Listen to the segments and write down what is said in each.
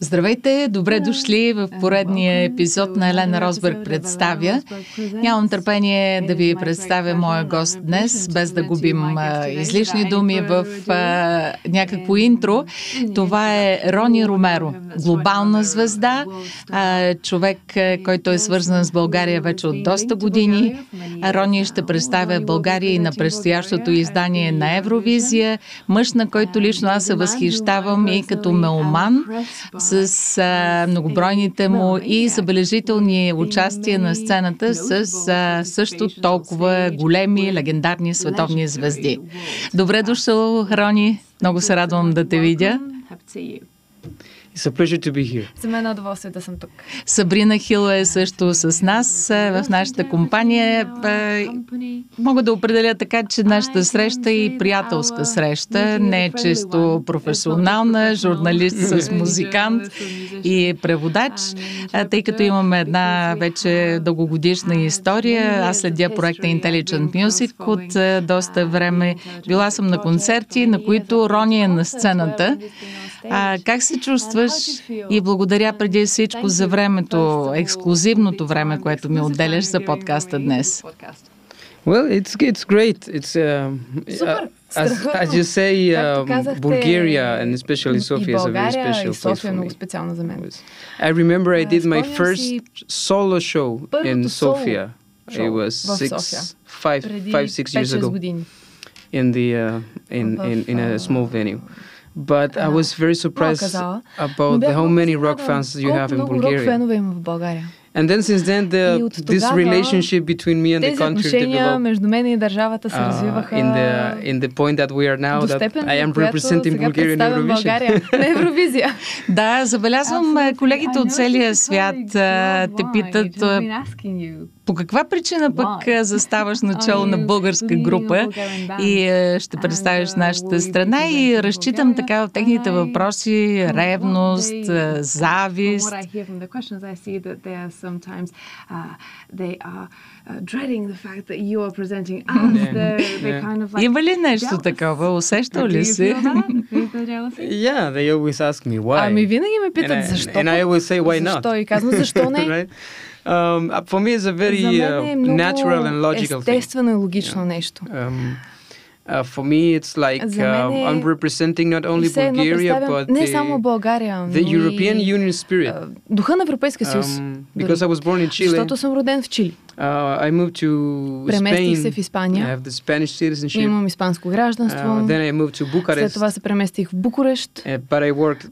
Здравейте, добре дошли в поредния епизод на Елена Росберг представя. Нямам търпение да ви представя моя гост днес, без да губим излишни думи в някакво интро. Това е Рони Ромеро, глобална звезда, човек, който е свързан с България вече от доста години. Рони ще представя България и на предстоящото издание на Евровизия, мъж, на който лично аз се възхищавам и като меломан с а, многобройните му и забележителни участия на сцената с а, също толкова големи, легендарни световни звезди. Добре дошъл, Рони. Много се радвам да те видя. It's a pleasure to be here. За мен е удоволствие да съм тук. Сабрина Хил е също с нас в нашата компания. Мога да определя така, че нашата среща е и приятелска среща, не е чисто професионална, журналист с музикант и преводач, тъй като имаме една вече дългогодишна история. Аз следя проекта Intelligent Music от доста време. Била съм на концерти, на които Рони е на сцената. А, как се чувстваш и благодаря преди всичко за времето, ексклюзивното време, което ми отделяш за подкаста днес? Well, it's it's great. It's uh, as, as you say, um, Bulgaria and especially Sofia is a very special place for me. I remember I did my first solo show in Sofia. It was six, five, five, six years ago. In the uh, in, in in a small venue. But I was very surprised about the, how many rock fans you have in Bulgaria. And then since then the, this relationship between me and the country developed между мен и държавата се развиваха uh, in the in the point that we are now that I am representing Bulgaria in Eurovision. на Евровизия. да, забелязвам колегите от целия свят те питат по каква причина пък заставаш начало на българска група и ще представиш нашата страна и разчитам така в техните въпроси ревност, завист. Има ли нещо такова? Усещал ли си? Yeah, they always ask me why. Ами винаги ме питат защо. And I always say why not. Защо? И казвам защо не. right? Um, for me, it's a very uh, natural and logical thing. Естествено и логично нещо. Um, Uh, for me, it's like uh, I'm representing not only Bulgaria, but не само България, the European Union spirit. Духа на Европейския съюз. Um, because I was born in Chile. Защото съм роден в Чили. Uh, I moved to Преместих Spain. се в Испания. I have the Spanish citizenship. Имам испанско гражданство. Uh, then I moved to Bucharest. След това се преместих в Букурещ. Uh, but I worked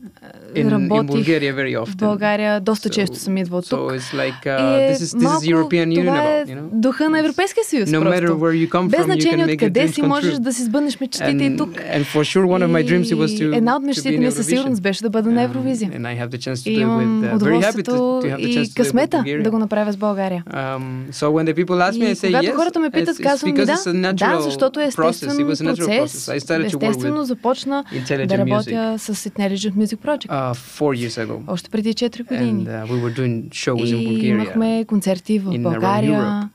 in, in Bulgaria very often. В България доста so, често съм идвал тук. So it's like uh, this is this is European Union about, you know. Духа на Европейския съюз. No matter where you come Без from, you can значение make откъде си можеш да си сбъднеш мечтите и тук. And for sure one of my dreams it was to Една от мечтите ми със сигурност беше да бъда на Евровизия. And I have the chance to do it with uh, very happy to, to have the chance to do it with Bulgaria. да го направя с България. Um, so when the people ask me, I say когато yes. хората ме питат, казвам ми да, да, natural защото е естествен was a natural process. процес. Естествено започна да работя с Intelligent Music Project. uh, four years ago. Още преди 4 години. And uh, we were doing shows in Bulgaria. имахме концерти в България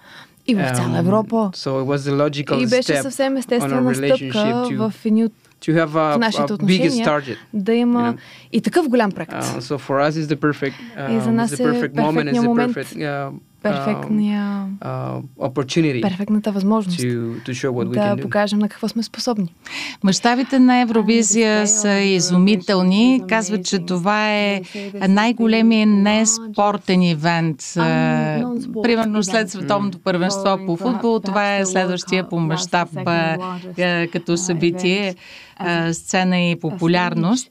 и в цяла Um, Европа. So it was the logical И беше съвсем естествена стъпка to, в едни от to have a, нашите a biggest target. да има you know. и такъв голям проект. Uh, so for us, it's the perfect, И за um, нас the е perfect moment, it's перфектният the момент, perfect uh, перфектния, uh, opportunity перфектната възможност to, to show what we да can do. покажем на какво сме способни. Мащабите на Евровизия са изумителни. Казват, че това е най-големият не спортен ивент. Примерно след световното първенство по футбол, това е следващия по мащаб като събитие, сцена и популярност.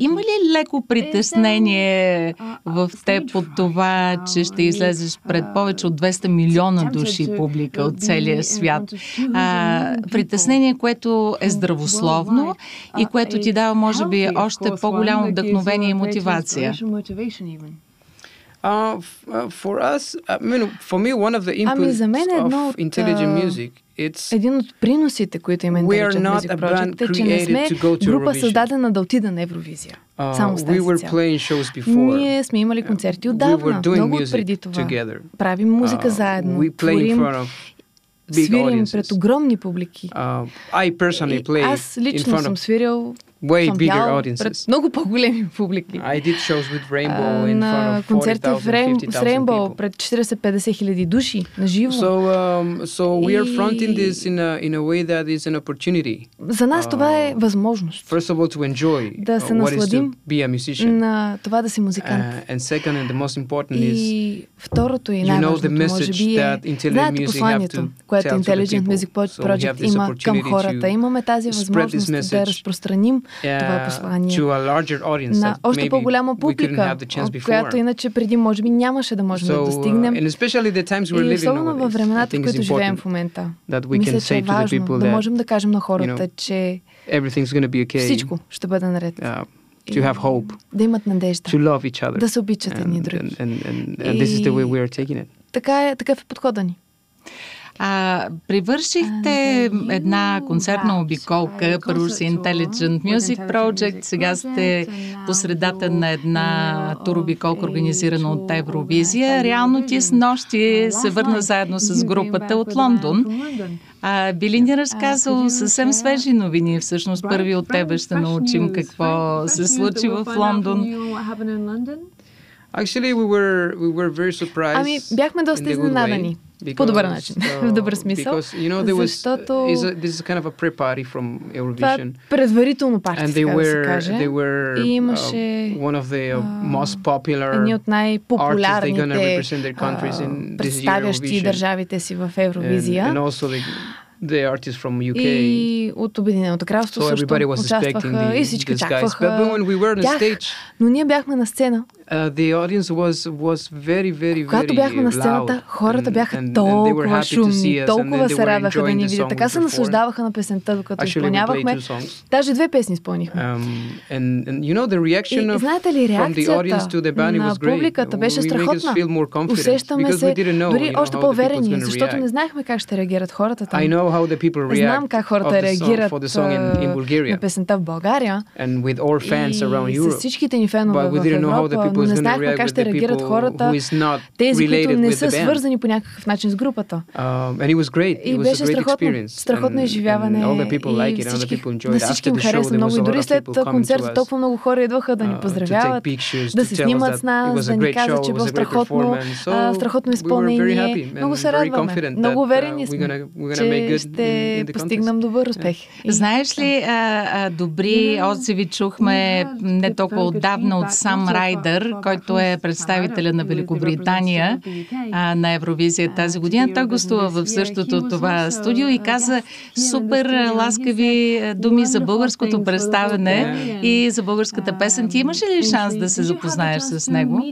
Има ли леко притеснение в теб от това, че ще излезеш пред повече от 200 милиона души публика от целия свят? Притеснение, което е здравословно и което ти дава, може би, още по-голямо вдъхновение и мотивация. Uh, uh, for us, I mean, for me, one of the inputs ами за мен едно of от, intelligent music, it's един от приносите, които има Intelligent Music Project, е, че не сме група създадена да отида на Евровизия. uh, Само с we тази were цел. playing shows before. Ние сме имали концерти We отдавна, were doing много music преди това. together. Правим музика Uh, заедно, we play in творим, front of big свирим audiences. пред огромни публики. Uh, I personally И play аз in лично front съм of свирил way bigger audiences. Пред много по-големи публики. I did shows with Rainbow in на концерти в Rainbow, с Rainbow пред 40-50 хиляди души на живо. So, um, so we are fronting this in a, in a way that is an opportunity. За нас това е възможност. First of all to enjoy да се насладим be a musician. на това да си музикант. Uh, and second and the most important is и второто и най-важното може би е знаете посланието, което Intelligent Music Project има към хората. Имаме тази възможност да разпространим това послание на още по-голяма публика, която иначе преди може би нямаше да можем да достигнем. И особено във времената, в които живеем в момента. Мисля, че е важно да можем да кажем на хората, че всичко ще бъде наред. to have hope, да имат надежда, to love each other. да се обичат едни други. And, and, and, and this is the way we are taking it. Така е, такъв е подхода ни. А, привършихте една концертна обиколка, първо си Intelligent Music Project, сега сте по средата на една туробиколка, организирана от Евровизия. Реално ти с нощи се върна заедно с групата от Лондон. А, би ни разказал съвсем свежи новини? Всъщност първи от тебе ще научим какво се случи в Лондон. Actually, we were, we were very surprised ами, бяхме доста изненадани. Because, по добър начин, uh, в добър смисъл. Because, you know, there was, защото uh, is a, this is kind of a pre-party from Eurovision. Това е предварително парти, And they were, да се каже. They were, и имаше uh, one of the uh, most popular едни от най-популярните uh, представящи държавите си в Евровизия. And, and also the, the artists from UK. И от Обединеното кралство so също участваха the, и всички очакваха we тях, stage, но ние бяхме на сцена Uh, the audience was, was very, very, Когато бяхме на сцената, хората бяха and, толкова and шумни, толкова се радваха да ни видят. Така се наслаждаваха на песента, докато изпълнявахме. Даже две песни изпълнихме. Um, and, and, you know, the reaction и знаете ли, реакцията на публиката беше страхотна. Усещаме се дори още по-верени, защото не знаехме как ще реагират хората там. Знам как хората реагират на песента в България и с всичките ни фенове в Европа, но не знаехме как ще реагират хората, тези, които не са свързани по някакъв начин с групата. И беше страхотно, страхотно изживяване. И всички, на всички им хареса много. И дори след концерта толкова много хора идваха да ни uh, поздравяват, да се снимат с нас, да ни казват, че било страхотно, страхотно изпълнение. Много се радваме. Много уверени сме, че ще постигнем добър успех. Знаеш ли, добри отзиви чухме не толкова отдавна от сам Райдър, който е представителя на Великобритания а, на Евровизия тази година. Той гостува в същото това студио и каза супер ласкави думи за българското представяне и за българската песен. Ти имаш ли шанс да се запознаеш с него?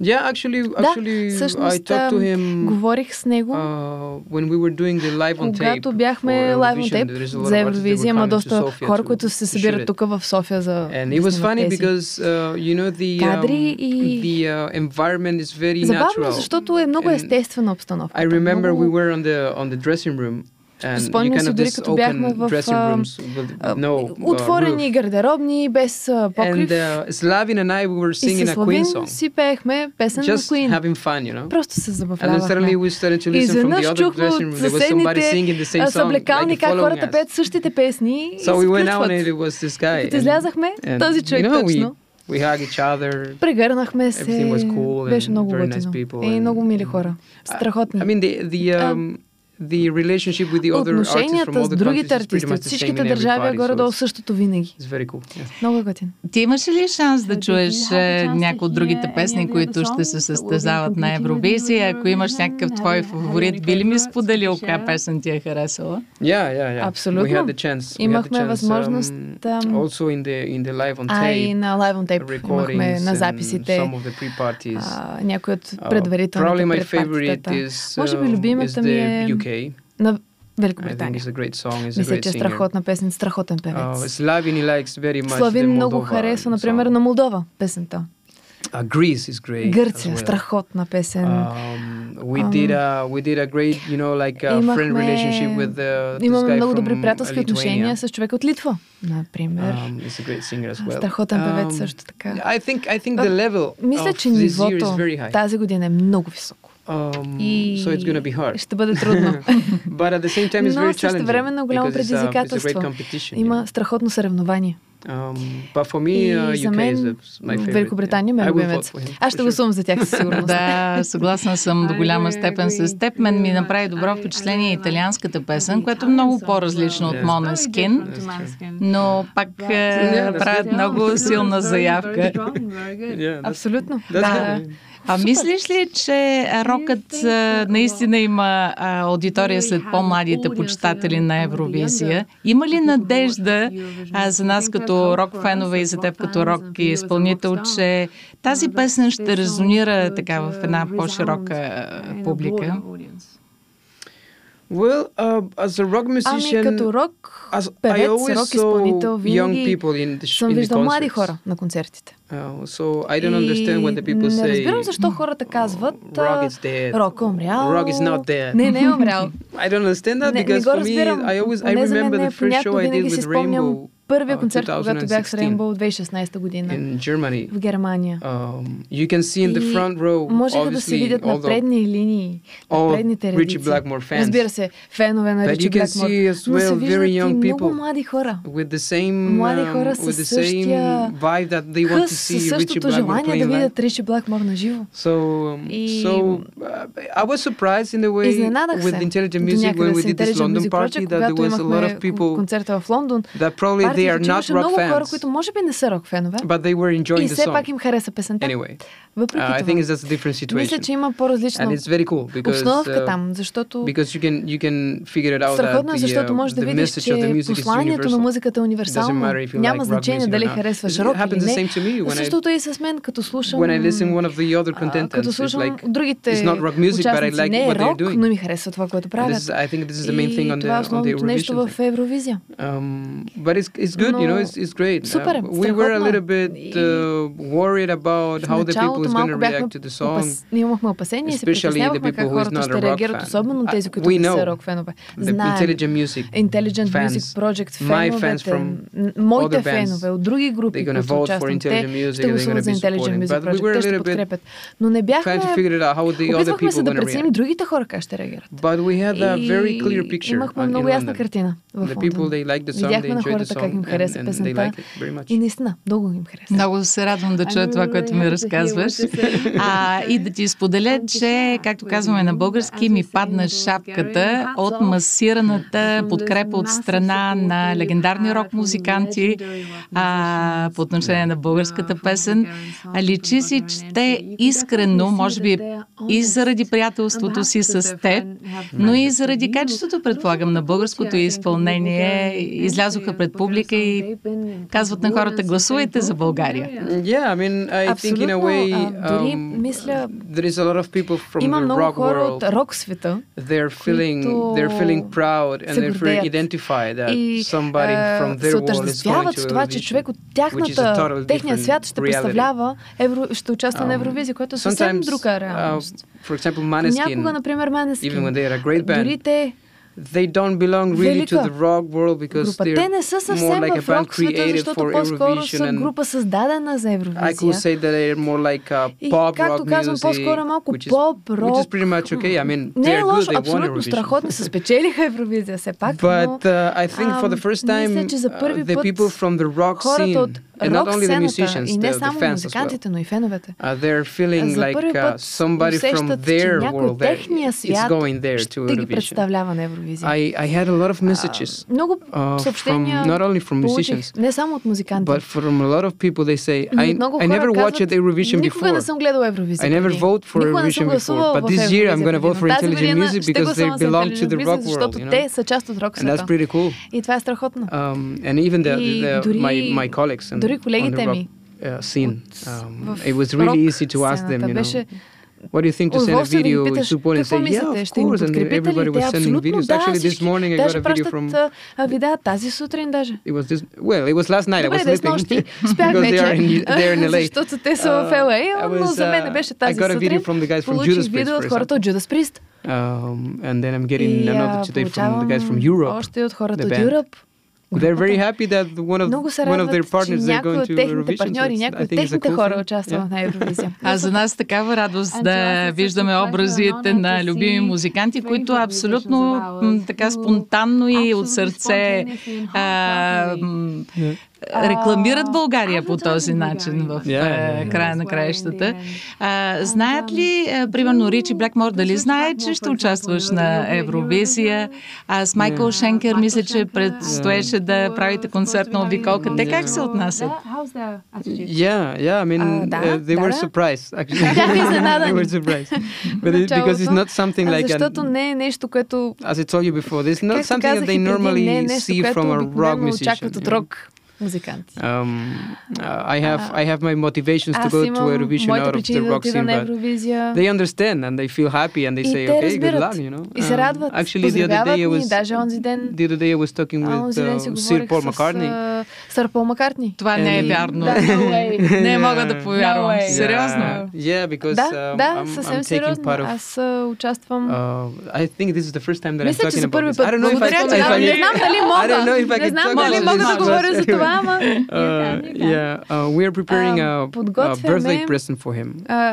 Yeah, actually, actually, да, всъщност, I talked to him, говорих с него, uh, when we were doing the live on когато бяхме live on tape за Евровизия, има доста хора, които се събират тук в София за And it was funny because, uh, you know, the, um, и... the uh, environment is very Забавно, natural. защото е много естествена обстановка. I remember we were on the, on the dressing room Спомням си дори като бяхме в no, отворени гардеробни, без покрив. And, uh, Slavin and I we were singing a Queen song. си пеехме песен на Queen. having fun, you know? Просто се забавлявахме. Somebody singing the same song, like как хората пеят същите песни So this guy. Като излязахме, този човек точно. We hug each other. Прегърнахме се. Cool Беше много готино. И много мили хора. Страхотни. I mean, the, the, um, the relationship with the other artists from all the с другите артисти от всичките държави е горе-долу същото винаги. Много е готин. Ти имаш ли шанс да чуеш е, някои от другите песни, които ще се състезават на Евровизия? Ако имаш някакъв твой фаворит, би ли ми споделил коя песен ти е харесала? Абсолютно. Имахме възможност tape. А и на live on tape имахме на записите някои от предварителните предпартитата. Може би любимата ми е на Великобритания. Мисля, че е страхотна песен, страхотен певец. Славин много харесва, например, на Молдова песента. Uh, Greece is great. Гърция, well. страхотна песен. Um, we did a we did a great, you know, like a имахме, friend relationship with the this Имаме много добри приятелски отношения с човек от Литва, например. Um, he's a great singer as well. Страхотен певец um, също така. I think I think the level Мисля, че нивото тази година е много високо. Um, и so it's gonna be hard. ще бъде трудно. But at the same time it's Но very challenging. време на голямо предизвикателство. Има страхотно съревнование. Um, but for me, uh, UK мен, is my favorite. Великобритания ме е любимец. Аз ще гласувам за тях със сигурност. да, съгласна съм до голяма степен с теб. Мен ми направи добро впечатление италианската песен, която е много по-различна от Måneskin, но пак правят много силна заявка. Абсолютно. Да. А мислиш ли, че рокът наистина има аудитория след по-младите почитатели на Евровизия? Има ли надежда за нас като рок-фенове и за теб като рок изпълнител, че тази песен ще резонира така в една по-широка публика? Well, uh, as a rock musician, ами като рок певец, рок изпълнител, винаги съм виждал млади хора на концертите. Uh, so I don't understand when the people say. Не разбирам защо хората казват. Rock is dead. Рок е умрял. Rock is not dead. Не, не е умрял. I don't understand that because for me, I always I remember the first show I did with Rainbow. Първия концерт, когато бях с Rainbow 2016 година. In Germany. В Германия. Um, you can see in the front row, можеха да се видят на предни линии, на предните редици. Разбира се, фенове на Ричи Блакмор. Но се виждат и много млади хора. With the same, млади хора с същия хъс, със същото желание да видят Ричи Блакмор на живо. So, um, и... so uh, I was surprised in a way with Intelligent Music when we did this London party that there was a lot of people концерта в Лондон. That probably they are not rock много fans. хора, които може би не са рок фенове. But they were enjoying и the все song. пак им хареса песента. Anyway, Въпреки uh, I think it's just a different situation. Мисля, че има по-различна And it's very cool because, обстановка uh, там, защото because you can, you can figure it out Страхотно that е, защото можеш да видиш, че посланието на музиката е универсално. Няма значение дали харесваш рок или не. Същото е и с мен, като слушам when I listen one of the other contenders, като слушам другите like не е doing. но ми харесва това, което правят. I think this is the main thing on the, това е нещо в Евровизия. Um, but it's, it's good, you know, it's, it's great. Супер, uh, we were a little bit uh, worried about how the people is going to react to the song. Ние имахме опасения и се притеснявахме как хората ще реагират, особено тези, които не са рок фенове. Знаем. Intelligent Music, Intelligent Music Project феновете, моите фенове от други групи, които участват, те ще гласуват за Intelligent Music Project, те ще подкрепят. Но не бяхме... Опитвахме се да преценим другите хора как ще реагират. И имахме много ясна картина в Лондон. Видяхме на хората как Им хареса песента и наистина много им хареса. Много се радвам да чуя това, което ми разказваш. А, и да ти споделя, че, както казваме на български, ми падна шапката от масираната подкрепа от страна на легендарни рок-музиканти а, по отношение на българската песен. А личи си, че те искрено, може би и заради приятелството си с теб, но и заради качеството, предполагам, на българското изпълнение, излязоха пред публика и казват на хората, гласувайте за България. Yeah, I mean, I think in a way, дори мисля, there is a lot of people from има the много rock хора world. от рок света, They're feeling, they're feeling proud and they feel identified that и somebody from their се world is going отъждествяват to с това, че човек от тяхната, totally техния свят ще представлява, евро, ще участва на Евровизия, което е съвсем друга uh, реалност. for example, Maneskin, Някога, например, even when Манескин, they are a great band, дори те they don't belong really to Велика the rock world because група. they're Те не са more съвсем like a в band рок света, created защото for по-скоро Eurovision са and група създадена за I could Евровизия. say that they're more like a И pop както rock казвам, music, по-скоро малко which is, поп, which is рок. pretty much okay. I mean, Не е they're good, лошо, they won абсолютно Eurovision. страхотни са, спечелиха Евровизия все пак, But но uh, I think for the first time, мисля, че за uh, първи the път people from the rock хората scene, от and not рок only the сцената musicians, и не the, the само fans as well, музикантите, но и феновете. uh, they're feeling За like първи uh, път somebody from усещат, че their някой от world that техния is свят going there to ще ги Eurovision. представлява на Евровизия. I, I had a lot of messages Много uh, съобщения from not only from получих, musicians, не само от музиканти. but from a lot of people. They say, но I, от много I хора never казват, watched Eurovision Никога не before. съм гледал Евровизия. I never преди. vote for Никога не съм Eurovision гласувал before, but в this year I'm Евровизия going to vote for преди. Тази Intelligent година Music ще because they гласувам за belong to the Intelligent rock Music, защото world, you те know? са част от рок And that's света. pretty cool. И това е страхотно. Um, and even the, И the, дори- my, my colleagues and дори on колегите the rock ми uh, scene, um, в it was really рок easy to ask them, сцената you know, беше what do you think to send a удоволствие да ги video питаш to support and какво say, yeah, мислите, of ще ни course, and подкрепите everybody ли? Те was sending абсолютно videos. да, Actually, this всички morning I got даже a video from, пращат а, видеа тази сутрин даже. it was this, well, it was last night, I Добре, was да, sleeping, снощи спях because they вече, are in, they're in LA. защото те са в Uh, LA, I но was, за мен uh, беше I тази got a video сутрин. from the guys from Получих Judas Priest, видео for от хората от Judas Priest. Um, and then I'm getting И another а, today from the получавам guys from Europe. още от хората the от band. Europe. They're very happy that one of, one of their partners are going to Eurovision. партньори, някои от техните хора участват на Евровизия. А за нас такава радост да виждаме образите на любими музиканти, които абсолютно така спонтанно и от сърце рекламират България по този начин в yeah, края на краищата. А, знаят ли, примерно, Ричи Блекмор, дали знае, че ще участваш на Евровизия? А с Майкъл yeah. Шенкер мисля, че предстоеше да правите концерт на обиколка. Те как се отнасят? Yeah, yeah, I mean, uh, uh, they were surprised, actually. they were surprised. But it, because it's not something like Защото не е нещо, което... As I told you before, it's not something that they normally see from a rock musician музиканти. Um, uh, I have I have my motivations to go to Eurovision out of the rock scene, but they understand and they feel happy and they say, okay, good luck, you know. И се радват. Actually, the other day I was даже онзи ден. The other day I was talking with uh, Sir Paul McCartney. Сър Пол Маккартни. Това не е вярно. Не мога да повярвам. Сериозно. Yeah, because да, да, съвсем сериозно. Аз участвам. I think this is the first time that I'm talking about this. първи път. Благодаря, че не знам дали мога. Не знам дали мога да говоря за това, ама... Yeah, we're preparing a birthday present for him.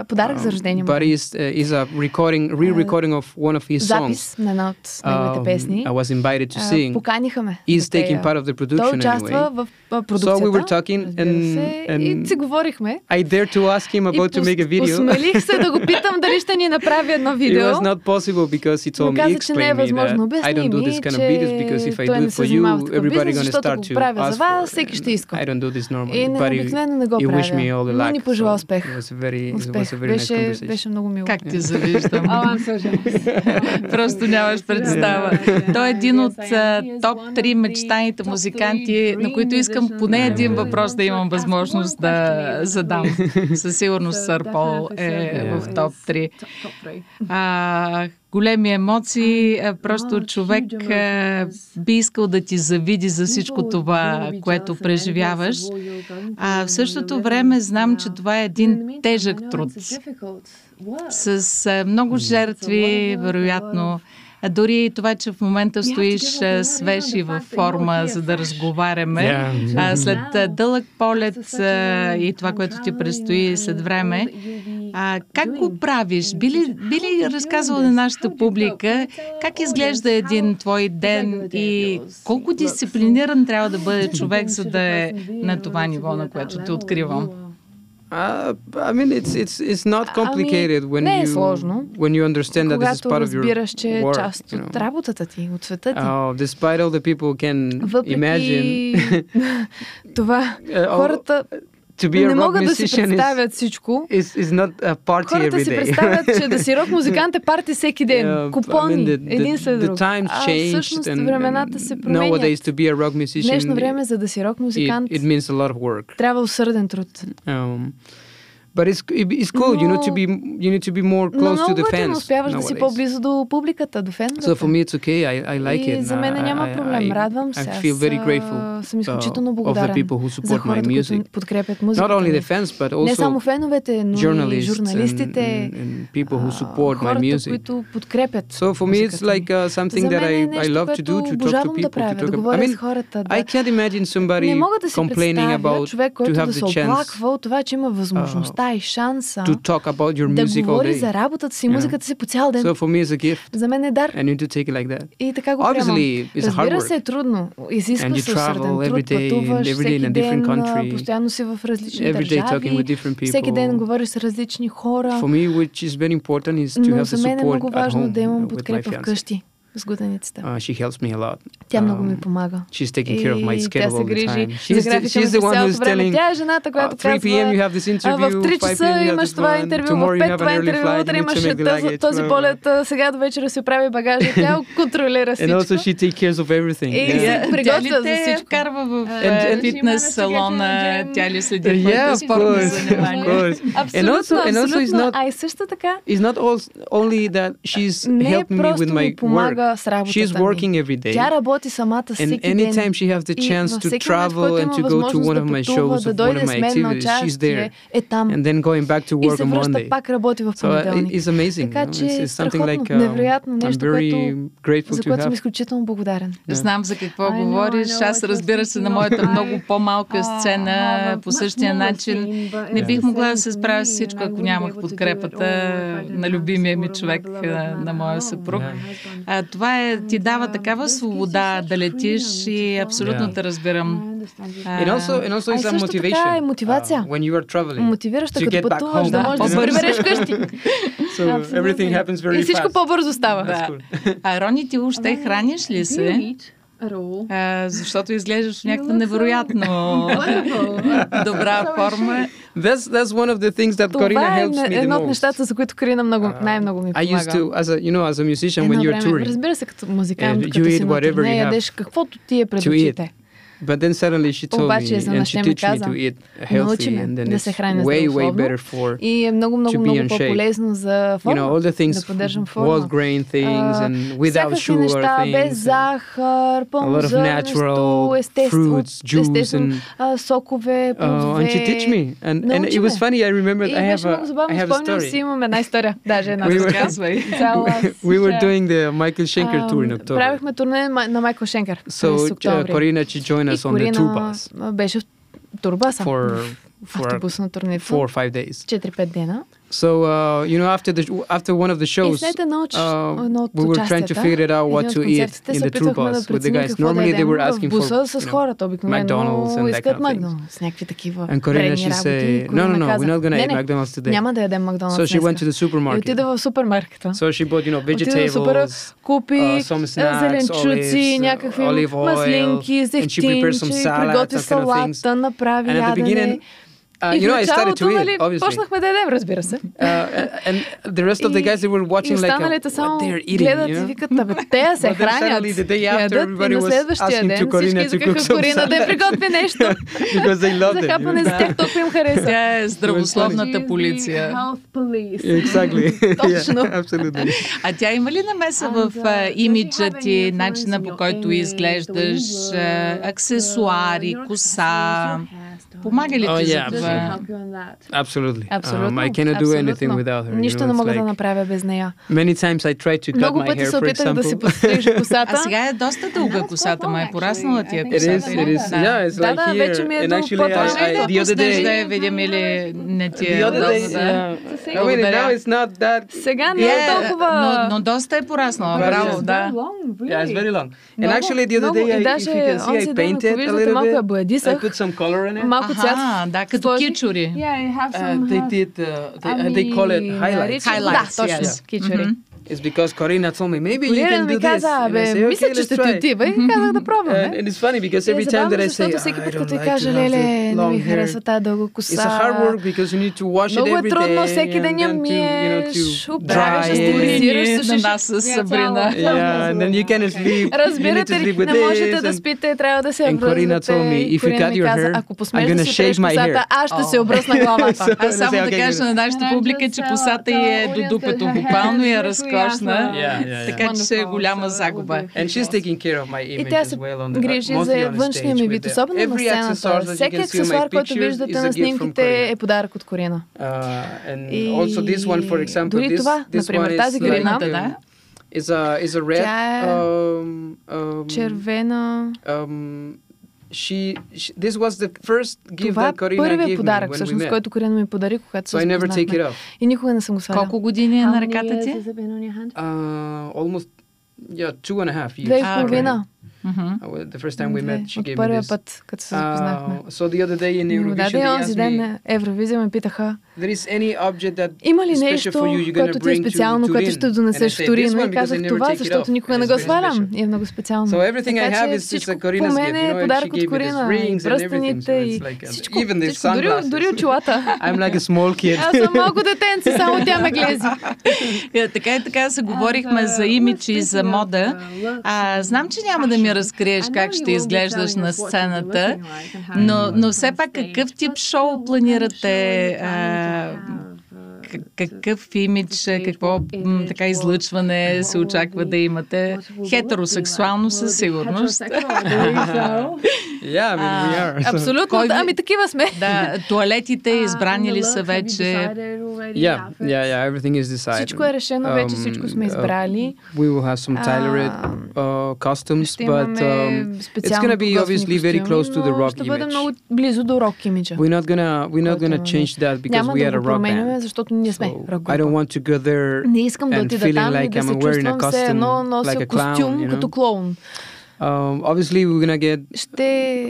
Подарък за рождение But is is a recording, re-recording of one of his songs. Запис на една от неговите песни. I was invited to sing. Поканиха ме. He's taking part of the production anyway. Той участва в продукцията. So we were talking and, and и си говорихме. I dared to ask him about to make a video. Осмелих се да го питам дали ще ни направи едно видео. It was not possible because he told me, he explained me that I don't do this kind of videos because if I do it for you, everybody gonna start to ask за вас, Всеки ще иска. I don't do this normally. И обикновено не го правя. Me all the luck, Но ни пожела успех. It was very, успех. Was very беше, nice беше много мило. Как ти завиждам? Просто нямаш представа. Той е един от топ 3 мечтаните музиканти, на които искам поне един въпрос да имам възможност да задам. Със сигурност Сър Пол е в топ 3. Големи емоции, просто човек би искал да ти завиди за всичко това, което преживяваш. А в същото време знам, че това е един тежък труд. С много жертви, вероятно. А дори това, че в момента стоиш свеж и във форма, за да разговаряме, yeah. след дълъг полет и това, което ти предстои след време, а, как го правиш? Би ли, би ли разказвал на нашата публика как изглежда един твой ден и колко дисциплиниран трябва да бъде човек, за да е на това ниво, на което те откривам? Uh, I mean, it's it's it's not complicated when не е you сложно, when you understand that this is part of your разбираш, че work, част you know? от работата ти, от света ти. Uh, despite all the people can Въпреки imagine това, uh, хората to be a не могат да си представят всичко. Is, is not a party Хората every day. си представят, че да си рок музикант е парти всеки ден. Yeah, Купони, I mean, the, един след друг. The а всъщност времената се променят. To be a rock musician, Днешно време, за да си рок музикант, it, it means a lot of work. трябва усърден труд. Um, But it's, it's cool, но, you need to be you need to be more close to the fans. Но успяваш да си по-близо до публиката, до феновете. So for me it's okay. I, I like и it. за мен няма проблем. Радвам се. I feel very grateful съм изключително благодарен of the people who support за хората, my music. които подкрепят музиката. Not only the fans, but also Не само феновете, но и журналистите, and, and people who support хората, my music. които подкрепят So for me it's like uh, something that I, I love to do, to talk to people, to talk about. I mean, I can't imagine somebody complaining about to have the chance. това, че има възможността и шанса to talk about your music да говори за работата си, музиката си по цял ден. So for me it's a gift. За мен е дар. And you need to take it like that. И така го Obviously, it's Разбира hard се е трудно. Изисква се усърден труд, пътуваш всеки ден, постоянно си в различни държави, всеки ден говориш с различни хора. For me, which is very important, is to Но have за мен е много важно да имам with подкрепа вкъщи. с гуденицата. Uh, she helps me a lot. Тя много ми Um, помага. She's taking care of my И schedule тя се all the грижи time. за She's the, графика ми she's the през one цялото who's време. telling Тя е жената, която uh, 3 p.m. you казва have this а, interview, в 3 5 часа p.m. you have имаш this това one, интервю, в tomorrow you 5 have това an early интервю, flight, утре you need имаш to make the този, luggage. този blah, blah, полет, а, сега до вечера си оправи багажа. Тя контролира And also всичко. she takes care of everything. И Yeah. се приготвя за Тя ли те всичко. вкарва в And- and- фитнес салона? Тя ли следи Yeah, твоите of спортни course, of занимания? course. And Абсолютно, also, and also it's абсолютно. not А и също така, it's not all, only that she's не е helped me with просто my Ми помага work. She's working every day. Тя работи самата всеки and anytime she has the chance to travel and to go to one of my shows, of one of my activities, she's there. And then going back to work on Monday. So uh, it's amazing. It's something like um, I'm very grateful to have. изключително благодарен. Знам за какво говориш. Аз разбира се на моята много по-малка сцена по същия начин. Не бих могла да се справя с всичко, ако нямах подкрепата на любимия ми човек, на моя съпруг. А, това е, ти дава такава свобода да летиш и абсолютно те разбирам. And also, and also is a motivation. Е мотивация. Uh, when you are traveling. Мотивираща като пътуваш, да можеш да се прибереш къщи. so everything happens very fast. И всичко по-бързо става. Да. А Рони, ти още храниш ли се? А, защото изглеждаш в някаква невероятно добра форма. That's, that's one of the things that Corina helps me the едно от нещата, за които Корина много, най-много ми помага. I used to, as a, you know, as a musician, when you're touring, разбира се, като музикант, като си на турне, ядеш каквото ти е пред очите. But then suddenly she told Обаче, me and she teach me to eat healthy and then да се храня way, way better for и е много, много, много по-полезно за форма, you know, all the things, да поддържам форма. Whole grain things and without sugar неща, things. без захар, пълно зърнесто, естествено, естествено сокове, плодове. And she teach me. And, and it was funny, I remember I have a, I have a story. си имам една история, даже една разказвай. We were doing the Michael Schenker tour in October. Правихме турне на Майкъл Шенкер. So Corina, she joined us on the tour bus. Беше в турбаса. For, for автобусна турница. Four or five days. 4-5 дена. So uh, you know, after the after one of the shows, uh, we were trying to figure it out what to eat in the tour bus with the guys. Normally they were asking for you know, McDonald's and that kind of things. And Corina she say, no, no, no, we're not gonna eat McDonald's today. So she went to the supermarket. So she bought you know vegetables, uh, some snacks, olives, olive oil, and she prepared some salads, that kind of things. And at the beginning. Uh, you know, I started to eat, obviously. Почнахме да ядем, разбира се. Uh, and the rest of the guys, they were watching like, uh, what they're eating, гледат you know? и викат, абе, те се хранят. the day after, everybody was asking to Corina to cook some Корина да приготви нещо. Because they loved it. Захапане за тях толкова им хареса. Тя е здравословната полиция. Exactly. Точно. Absolutely. А тя има ли намеса в имиджа ти, начина по който изглеждаш, аксесуари, коса? Помага ли oh, ти yeah, за това? Absolutely. Absolutely. Um, I cannot do anything without her. Нищо не мога да направя без нея. Many times I try to cut my hair, for example. да си подстрижа косата. А сега е доста дълга косата, ма е пораснала ти е косата. It is, it is. Yeah, it's like да, here. вече ми е до the other day, да я видим или не ти е дълга. I mean, now it's not that... Сега не е толкова... Но доста е пораснала, браво, да. Yeah, it's very long. And actually the other day, if you can see, I painted a little bit. I put some color in it. Малко цвят. Да, като кичури. They did, they call it highlights. Highlights, да, точно, кичури. It's because Corina told me maybe you can do this. say, okay, let's try. отива и казах да пробваме. And it's funny because every time that I say, I don't like to have the long hair. It's a hard work because you need to wash it every day. Много е трудно всеки ден я миеш, оправяш, стилизираш, сушиш. Да, с Сабрина. Yeah, and then you can't sleep. Разбирате ли, не можете да спите, трябва да се обръзвате. And Corina told me, if you cut your hair, I'm gonna shave my hair. Аз ще се обръсна главата. Аз само да кажа на нашата публика, че косата е до дупето, буквално я разкъсва разкошна, yeah, yeah, yeah. така че е голяма загуба. And she's taking care of my image И тя се грижи за външния ми вид, особено на сцената. Всеки аксесуар, който виждате на снимките е подарък от Корина. И дори това, например, тази грина, да, is a is a red um, um, червена um, she, she this was the first gift Това that Corina gave подарък, me when we met. който Корина ми подари, когато so се I never take it off. И никога не съм го свалял. Колко години е на ръката ти? Uh, almost yeah, two and a half years. Две и половина. Mm-hmm. The first time we met, she gave me this. път, като се запознахме. Uh, so the other day in Eurovision, they asked me, на Евровизия ме питаха, има ли нещо, което ти е специално, което ще донесеш в Турин? И казах това, защото никога не го свалям. И е много специално. So just a Corina's gift. You know, подарък от Корина. И пръстените, и всичко. Дори, очилата. Аз съм малко детенце, само тя ме глези. така и така се говорихме за имидж и за мода. А, знам, че няма да ми разкриеш как ще изглеждаш на сцената, но, но все пак какъв тип шоу планирате? А, какъв имидж, какво така излъчване се очаква да имате? Хетеросексуално със сигурност. Yeah, I mean, we are. Абсолютно. Кой... Ами такива сме. Да, туалетите избрани ли са вече? Yeah, yeah, yeah, everything is decided. Всичко е решено вече, всичко сме избрали. Uh, we will have some tailored uh, costumes, but um, it's going to be obviously very close to the rock image. Ще бъде много близо до рок имиджа. We're not gonna, we're not gonna change that because we are a rock band. защото ние сме рок I don't want to go there Не искам да отида там и да се чувствам все едно нося костюм като клоун. Um, obviously, we're gonna get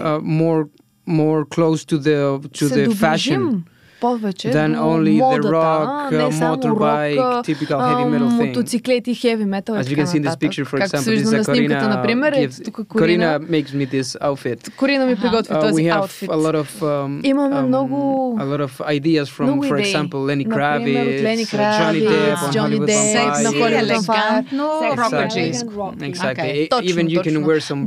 uh, more more close to the to the fashion повече than only the rock, uh, motorbike, rock, typical heavy metal thing. Мотоциклети, heavy metal As you can see in this picture, for example, this is Corina, например, gives, Corina makes me this outfit. Corina ми приготви uh, този we have outfit. a lot of um, Имаме много a lot of ideas from, for example, Lenny Kravitz, Lenny Kravitz Johnny Depp, on Johnny Hollywood Depp, на Hollywood Fire. Exactly. Exactly. Even you can wear some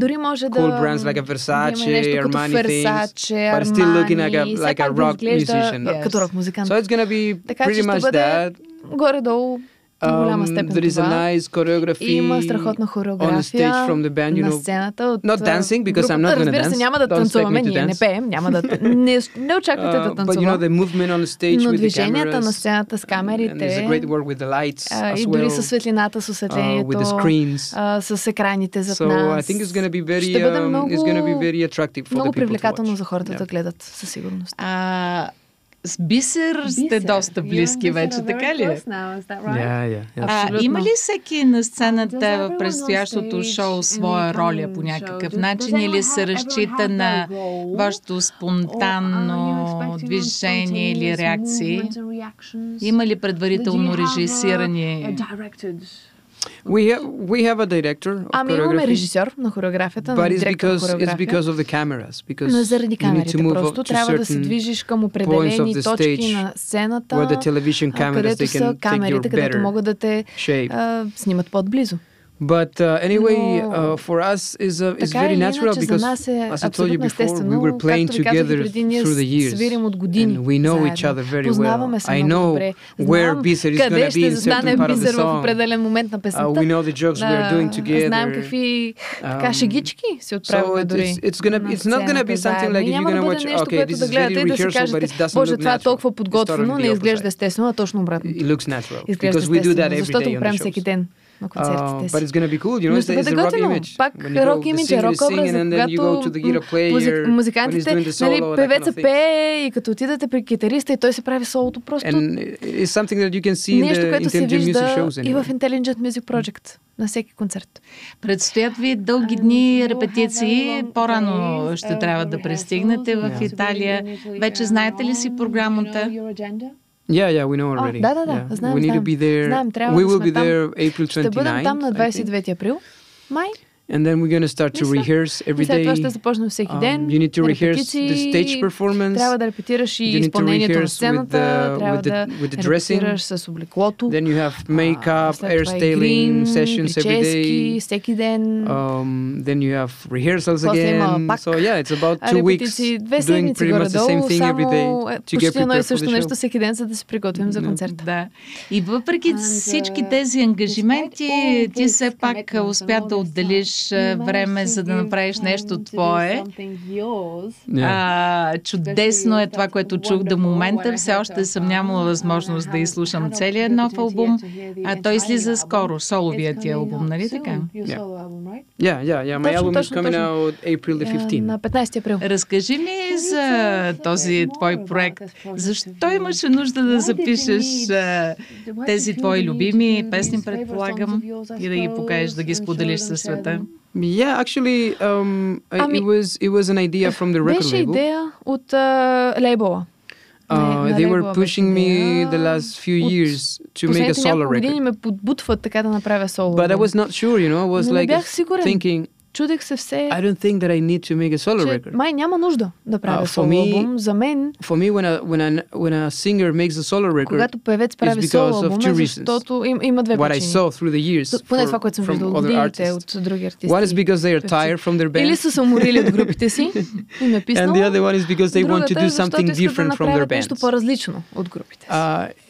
cool brands like a Versace, Armani things, but still looking like a like a rock musician. Като рок музикант. So it's gonna be така, pretty much that. Горе-долу в голяма степен um, there is това. a nice choreography Има страхотна хореография on stage from the band, you know, на сцената. От, not dancing, because I'm not gonna dance. се, няма да танцуваме, ние не пеем, няма да... Не, не очаквате uh, да танцуваме. But you know, the movement on the stage Но with движенията на сцената с камерите... And there's a great work with the lights uh, as well. И дори с светлината, с осветлението. Uh, with the screens. Uh, с екраните зад so нас. I think it's gonna be very, Ще бъде много, um, it's gonna be very attractive for много the people привлекателно за хората да гледат, със сигурност. С Бисер сте доста близки вече, така ли? Yeah, yeah, yeah. А, има ли всеки на сцената в предстоящото шоу своя роля по някакъв начин или се разчита на вашето спонтанно движение или реакции? Има ли предварително режисирани We have, we have a director of ами имаме режисьор на хореографията, but на директор на хореография. It's because of the cameras, because Но заради камерите просто трябва да се движиш към определени точки на сцената, where the television cameras, където са камерите, където могат да те а, снимат по-близо. But uh, anyway, uh, for us is uh, is very natural because, as I told you before, we were playing together through the years, and we know each other very well. I know where Biser is going to be in certain part of the song. Uh, we know the jokes we are doing together. Знаем какви така шегички се отправяме дори. It's gonna it's not gonna be something like you're gonna watch. Okay, this is very rehearsal, but it doesn't look natural. толкова подготвено, не изглежда естествено, а точно обратно. It looks natural because we do that every day on the shows. На концертите си. Uh, but it's gonna be cool, you know, Но ще бъде готино. Пак рок имидж, рок образ, когато музикантите, нали, певеца пее и като отидете при китариста и той се прави солото просто. Нещо, което се вижда и в Intelligent Music Project на всеки концерт. Предстоят ви дълги дни репетиции. По-рано ще трябва да пристигнете в Италия. Вече знаете ли си програмата? Yeah, yeah, we know already. А, да, да, да. Yeah. Знаем, we need знаем. to be there. Знаем, трябва we да will be там. there April 29 Ще бъдем там на 29 април. Май. And then we're going to start to rehearse every day. това ще започнем всеки ден. Um, you need to rehearse the stage performance. Трябва да репетираш и изпълнението на сцената. With the, трябва with the, with the dressing. да репетираш с облеклото. Then you have makeup, hairstyling sessions every day. всеки ден. Um, then you have rehearsals again. So yeah, it's about two weeks doing pretty much the same thing every day to get prepared for the show. нещо всеки ден, за да се приготвим за концерта. Да. И въпреки всички тези ангажименти, ти все пак успя да отделиш време, за да направиш нещо твое. А, чудесно е това, което чух до момента. Все още съм нямала възможност да изслушам целият нов албум. А той излиза скоро, соловият ти албум, нали така? Yeah, yeah, yeah. My album is coming out April the 15th. На 15 април. Разкажи ми за този твой проект. Защо имаше нужда да запишеш тези твои любими песни, предполагам, и да ги покажеш, да ги споделиш със света? Yeah, actually, um, ами, it was it was an idea from the record беше label. идея от uh, лейбъла. Uh, they were pushing me the last few years to make a solo record. ме подбутват така да направя соло. But I was not sure, you know, I was like thinking, чудех се все. I don't think that I need to make a solo record. Май няма нужда да правя uh, соло me, албум. За мен. For me, when a, when a, when a singer makes a solo record, когато певец прави соло албум, защото им, има две What I saw through the years Поне това, което съм виждал от годините от други артисти. One is because they are tired from their band. Или са се уморили от групите си и ме писнало. And the other one is because they want to do something different from their band. нещо по-различно от групите си.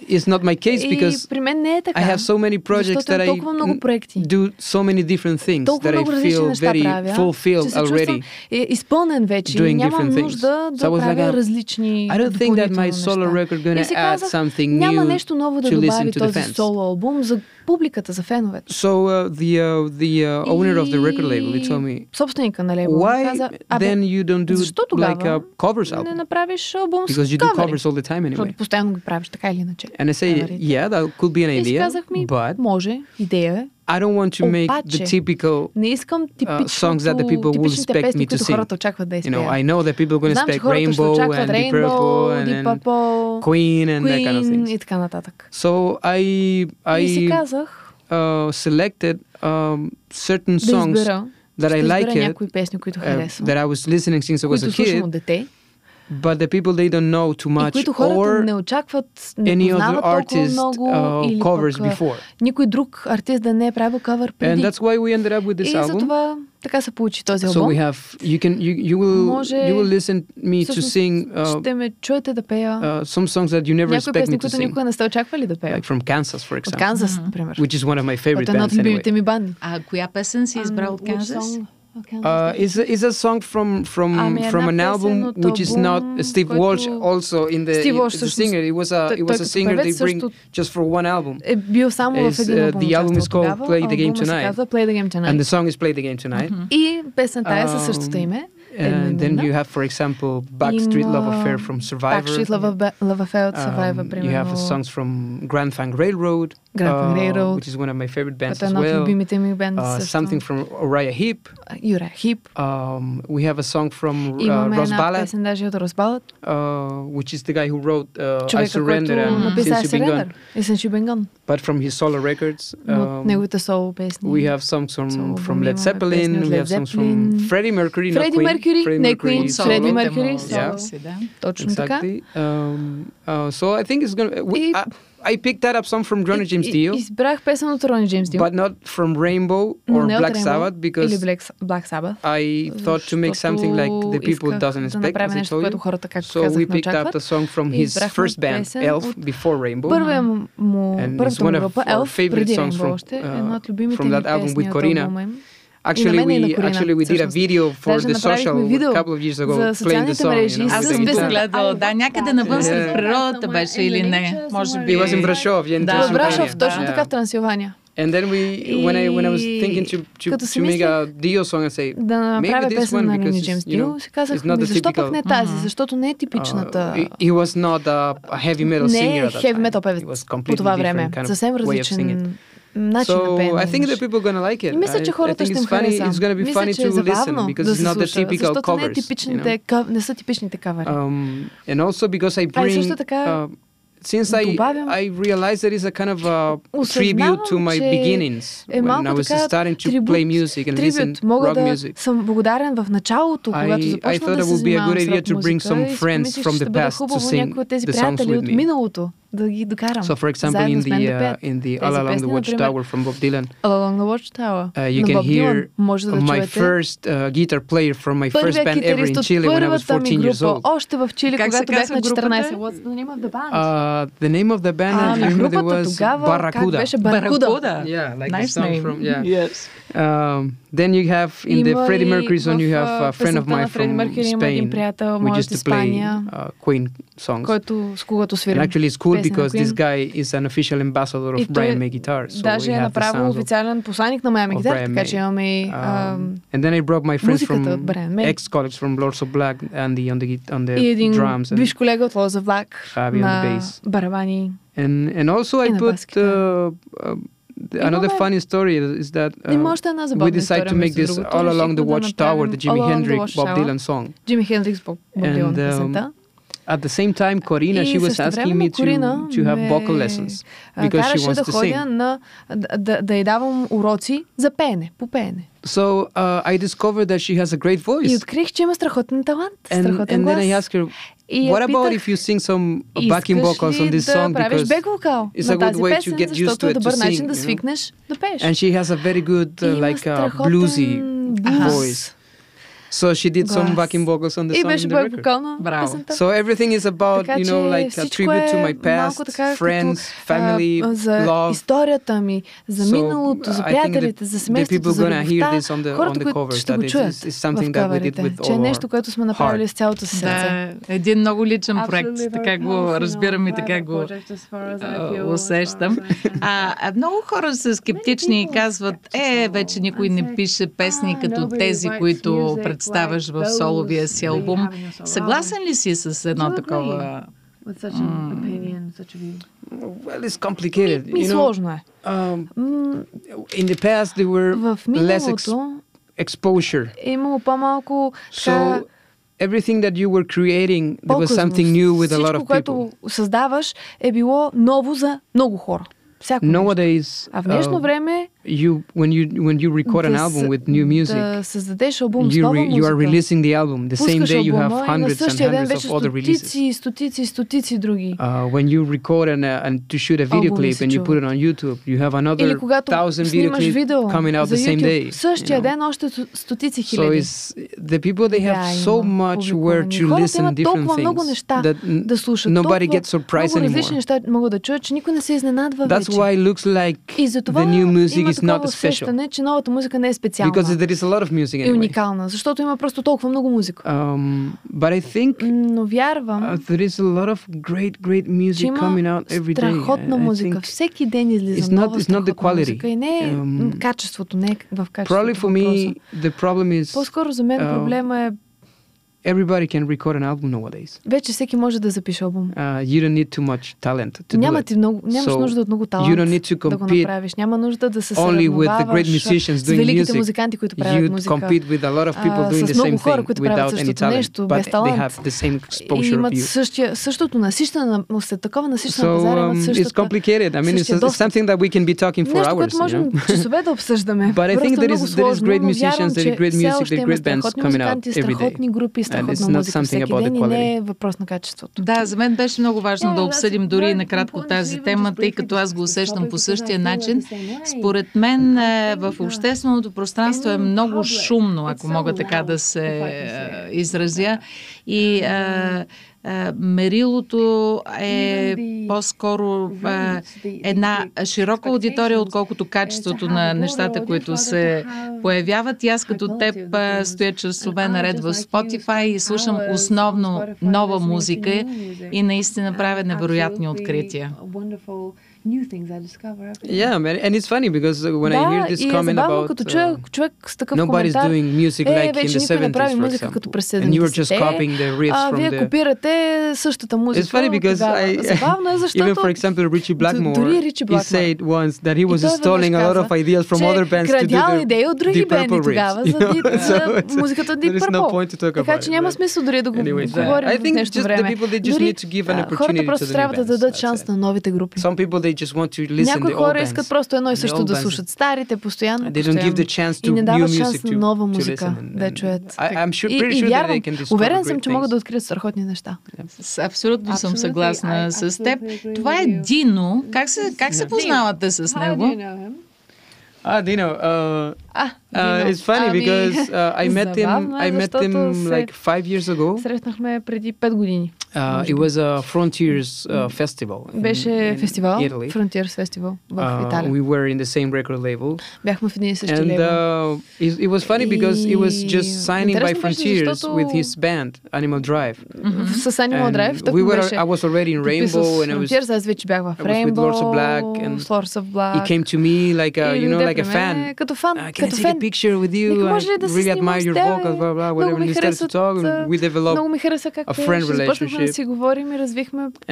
it's not my case because при мен не е така, I have so many projects that I много проекти. do so many different things толкова that I feel very правя, fulfilled already. изпълнен вече doing нямам different нужда things. да so правя like, различни I don't think that my solo record gonna add something new няма нещо ново да to добави listen to този the fans. соло албум за публиката, за феновете. So uh, the uh, the uh, owner of the record label, he told me, собственика на лейбъла why каза, then you don't do like a covers album? Не направиш албум Because you do covers all the time anyway. Защото постоянно ги правиш така или иначе. And I say, yeah, that could be an idea, и казах ми, but може, идея е. I don't want to make Обаче, the typical не искам uh, songs that the people will expect песни, me to sing. хората очакват да you know, I know that people are going to expect Rainbow and Deep Purple and, Deep Purple, Queen and Queen that kind of things. и така нататък. So I I и си казах, uh, selected um, certain songs да that I like it, песни, които uh, that I was listening since I was a kid. Дете, but the people they don't know too much or не очакват, не any other artist много, uh, или covers пък, before. Никой друг артист да не е правил кавър преди. And that's why we ended up with this и album. затова така се получи този албум. So we have you can you you will Може, you will listen me to sing uh, ще ме чуете да пея uh, some songs that you never expect песни, me to които sing. никога не сте очаквали да пея. Like from Kansas for example. От Канзас, например. Which is one of my favorite bands anyway. любимите ми банди. А коя песен си избрал от Канзас? Uh, is a, is a song from from from an album which is not Steve Walsh also in the, Steve Walsh, the singer. It was a it was a singer they bring just for one album. Е бил само в един албум. The album is called Play the Game Tonight. Play the Game Tonight. And the song is Play the Game Tonight. И песента е със същото име. And then you have, for example, Backstreet Love Affair from Survivor. Backstreet Love, Love Affair от Survivor, um, You have the songs from Grand Funk Railroad, Grand Funk Railroad, which is one of my favorite bands as well. любимите ми band uh, something from Uriah Heep. Uriah Heep. Um, we have a song from uh, Ross Ballard, песен даже от Ross Ballard, uh, which is the guy who wrote uh, I Surrender and Since You've Been Gone. И Since You've Been Gone. But from his solo records, um, неговите соло песни. we have songs from, from Led Zeppelin, we have songs from Freddie Mercury, not Freddie Queen. Mercury, Freddie не Queen, Mercury, Freddie Mercury, yeah. Точно exactly. Um, uh, so I think it's gonna. We, I, I picked that up some from Ronnie James Dio. Избрах песен от Ronnie James Dio. But not from Rainbow or Не Black Rainbow, Sabbath because или Black, Black Sabbath. I thought to make something like the people doesn't expect, да as I told you. хората, so we picked up the song from his first band, Elf, before Rainbow. Първия му, and първата it's one му of група, our Elf, favorite преди songs Rainbow from, още, uh, една от любимите from that ми album песни with от Corina. Actually, we actually we did a video for the social a couple of years ago playing the song. Мрежи, you know, Аз съм го гледала, да, някъде навън сред природата беше или не. Може би. In Brasov, yeah, in Да, В Брашов, точно Yeah. така в Трансилвания. And then we, when I when I was thinking to to, to make a мислех Dio song, I say Да направя maybe this песен one на know, Dio, си казах, ми, защо пък не тази? Защото не е Uh, типичната... he, he was not a, heavy metal Не singer е at that heavy metal певец по това време. different kind of Съвсем различен начин на So пеене. I think that people are gonna like it. Мисля, че I, I хората think ще it's им funny. хареса. It's gonna be Мисля, funny че е to listen забавно because да it's се not the слуша, typical защото не, е covers. You типичните, know? къв- не са типичните кавари. Um, and also because I А и bring, също така uh, since I добавям- I realized that it's a kind of a Осъзнавам, tribute to my че beginnings е when малко I was така starting to трибут, play music and listen трибют. Мога rock да music. съм благодарен в началото, I- когато I започна thought да it се would be a занимавам good с idea рок to bring музика some и си friends помислих, from че the ще бъде past to хубаво sing някои от тези the songs приятели with от me. миналото да ги докарам. So, for example, Заедно in с мен the да uh, пеят. in the Тези All Along песни, the например, Watchtower from Bob Dylan, All Along the Watchtower uh, you на can Боб Дилан. hear Може да my чуете. first uh, guitar player from my first Първият band ever in китарист от Chile when I was първата ми 14 years група, old. още в Чили, Как се когато бях казва на групата? 14. What's the name of the band? Uh, the name of the band I Ами remember there групата was тогава, как Barracuda. беше? Баракуда. Yeah, like Nice the song name. from yeah. Yes. Um, then you have in the Има Freddie и Mercury song you в, have а, a friend of песента на mine Фреди from Меркюри има един Spain. приятел, We мой от used to play Испания, uh, Queen songs. който, с когото And свирим. actually it's cool песен на because this Queen. guy is an official ambassador И of той Brian May Guitar. So Даже we е have the направил sounds of официален посланик на Miami of Guitar, Brian така May. че имаме и ам, Um, and then I brought my friends музиката from от Brian May. ex-colleagues from Lords of Black, Andy on the gui- on the и един drums and бивш колега от Лоза Влак Fabi on the на bass. барабани. And and also I In the put basket, uh, uh, another Имаме- funny story is that Има uh, още една we забавна decided история, to make между this другото. all along Решихме the да Watchtower, направим the Jimi All Along the Hendrix Bob Watchtower. Dylan song. Джими Хендрикс Боб Боб And, Дилан um, песента. At the same time, Corina, И she was asking същевременно me to, Корина to have ме, vocal lessons а, because she караше wants да to ходя sing. на, да, да, да й давам уроци за пеене, по пеене. So uh, I discovered that she has a great И voice. открих, че има страхотен талант, And, страхотен and глас. then I asked her, И я what about питах, if you sing some backing искаш vocals on ли this да song правиш because бек вокал it's на a good тази way to песен, get used защото to е it to добър sing, начин да you know? свикнеш да пееш. And she has a very good, uh, И има like, uh, страхотен bluesy блуз. voice. So she did some backing vocals on the и song беше the So everything is about, you know, like a tribute to my past, friends, family, love. историята ми, за миналото, за приятелите, за семейството, за любовта. Хората, които ще го чуят в каверите, че е нещо, което сме направили с цялото си сърце. Да, един много личен проект, така го разбирам и така го усещам. А, много хора са скептични и казват, е, вече никой не пише песни като тези, които представяш в соловия си албум. Съгласен ли си с едно такова with such an mm. opinion, such a view? Well, it's complicated. Ми, ми you know, сложно е. Um, in the past, there were в less ex- exposure. Е имало по-малко so, everything that you were creating, there was something new with a lot of people. Всичко, което създаваш, е било ново за много хора. Всяко Nowadays, а в днешно uh, време you when you when you record an album with new music you, re, you are releasing the album the same day you have hundreds and hundreds of other releases. uh, when you record an, uh, and to shoot a video clip and you put it on YouTube you have another thousand video clips coming out the same day you know? so it's the people they have so much where to listen different things that nobody gets surprised anymore. that's why it looks like the new music is not special. че новата музика не е специална. Because there is a lot of music anyway. И уникална, защото има просто толкова много музика. Um, but I think Но вярвам, uh, there is a lot of great, great music coming out every day. страхотна музика. Всеки ден излиза it's not, it's not the quality. музика. И не е um, качеството, не е в качеството. Probably for me, the problem is... По-скоро за мен проблема е everybody can record an album nowadays. Вече всеки може да запише албум. Uh, you don't need too much talent to Няма do ти много, нямаш so нужда от много талант you don't need to да го направиш. Няма нужда да се only with the great musicians с великите music, музиканти, които правят музика. You compete with a lot of people doing the same хора, които правят същото нещо, без талант. They have the same exposure и имат същия, същото насищане на след такова насищане so, на пазара, имат същата It's complicated. I mean, it's, it's something that we can be talking for hours. Нещо, можем часове да обсъждаме. But I think there is, there is great musicians, there is great music, there is great bands coming out every day. Страхотни групи, Страхотна музика. всеки ден и не е въпрос на качеството. Да, за мен беше много важно да обсъдим дори накратко тази тема, тъй като аз го усещам по същия начин. Според мен е, в общественото пространство е много шумно, ако мога така да се е, изразя. И а, мерилото е по-скоро една широка аудитория, отколкото качеството на нещата, които се появяват. И аз като теб стоя часове наред в Spotify и слушам основно нова музика и наистина правя невероятни открития new things I discover. Yeah, man. and it's funny because when I hear this comment about като чуя, човек с такъв nobody's коментар, doing music like in the 70s, for example. Като през 70 and you were just copying the riffs а, from вие the... копирате същата музика. It's funny because I, Забавно е, защото even for example Richie Blackmore, he said once that he was stealing a lot of ideas from other bands to do the идеи от други бенди тогава за музиката Deep Purple. Така че няма смисъл дори да го говорим в днешно време. Дори хората просто трябва да дадат шанс на новите групи. Some people they just want to listen някои хора искат просто едно и също да слушат старите, постоянно, постоянно. и не дават шанс на нова музика да чуят. И, и вярвам, уверен съм, че могат да открият страхотни неща. Абсолютно съм съгласна с теб. Това е Дино. Как се, как се познавате с него? Ah, Dino. Uh, ah, Uh, it's funny ами, because uh, I met him I met him like five years ago. Срещнахме преди 5 години. Uh, it was a Frontiers uh, festival. Беше in, фестивал, Italy. Frontiers festival в uh, Италия. We were in the same record label. Бяхме в един и същи And uh, it, it was funny because it was just signing by Frontiers with his band Animal Drive. С Animal Drive. We were, I was already in Rainbow and I was, Frontiers, аз вече бях в Rainbow. with Lords of Black and Lords of Black. He came to me like a, you know, like a fan. Като фан, като фан picture with you. I really admire your vocals, blah, blah, whatever. And we started to talk and we developed a friend relationship.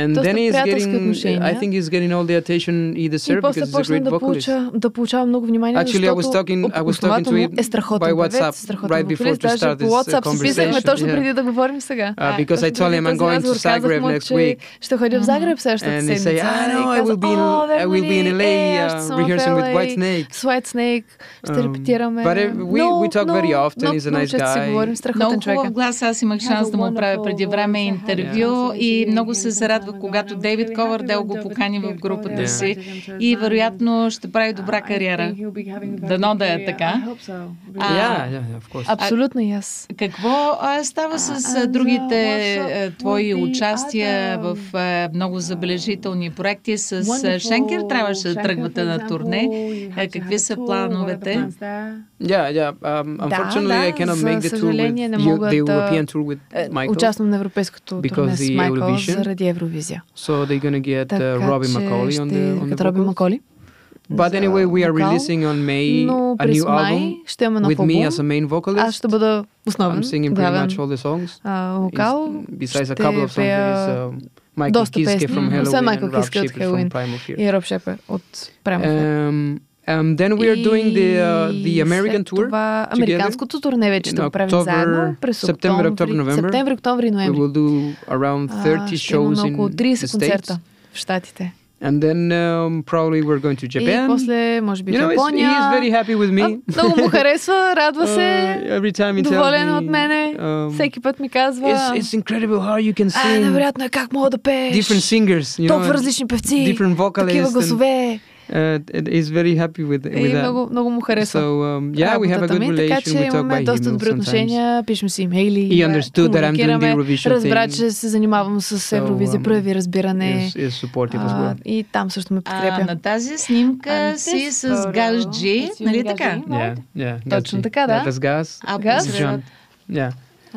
And then he's getting, I think he's getting all the attention he deserves because he's a great vocalist. Actually, I was talking, I was talking to him by WhatsApp right before to start this uh, conversation. Yeah. Uh, because I told him I'm going to Zagreb next week. And he say, ah, no, I will be in, I will be in LA uh, rehearsing with White Snake. White Snake. Ще контактираме. But uh, we, no, we talk no, very often. No, He's a nice guy. Си говорим, много хубав глас. Аз имах шанс да му правя преди време интервю и много се зарадва, когато Дейвид Ковардел го покани в групата си и вероятно ще прави добра кариера. Дано да е така. Абсолютно и аз. Какво става с другите твои участия в много забележителни проекти? С Шенкер трябваше да тръгвате на турне. Какви са плановете? Yeah, yeah. Um, unfortunately, I cannot make the tour with the, the European tour with Michael. Участвам на европейското турне с Майкъл заради Евровизия. So they're gonna get uh, Robbie McCauley on the on the Роби Маколи. But anyway, we are releasing on May a new album ще имаме with me as a main vocalist. Аз ще бъда основен. I'm singing pretty much all the songs. вокал. Besides a couple of songs, there is Майкъл Киске from Halloween and Rob Shepard from Primal Fear. И Роб Шепер от Primal Fear. Um, then we are doing the, uh, the American tour. Това, американското турне вече ще правим заедно през September, October, November. Септември, октомври, ноември. We will do around 30 shows in около 30 концерта в Штатите. And then um, probably we're going to Japan. И после, може би, you know, Япония. He's very happy with me. А, много му харесва, радва се. Uh, every time he доволен me, от мене. Um, Всеки път ми казва. It's, it's incredible how you can sing. А, невероятно е как мога да пееш. Different singers. You know, Толкова различни певци. Different vocalists. Такива гласове. Uh, is very happy with, with и that. Много, много му харесва. So, um, yeah, we have a good relation. Така че we talk имаме доста добри отношения, пишем си имейли. He understood that I'm doing the Eurovision Разбра, че се занимавам с Евровизия, um, прояви разбиране. Is, is supportive as well. И там също ме подкрепя. На тази снимка си с Газ Джи, нали така? Yeah, yeah. Точно така, да. That's. А, Газ? Yeah.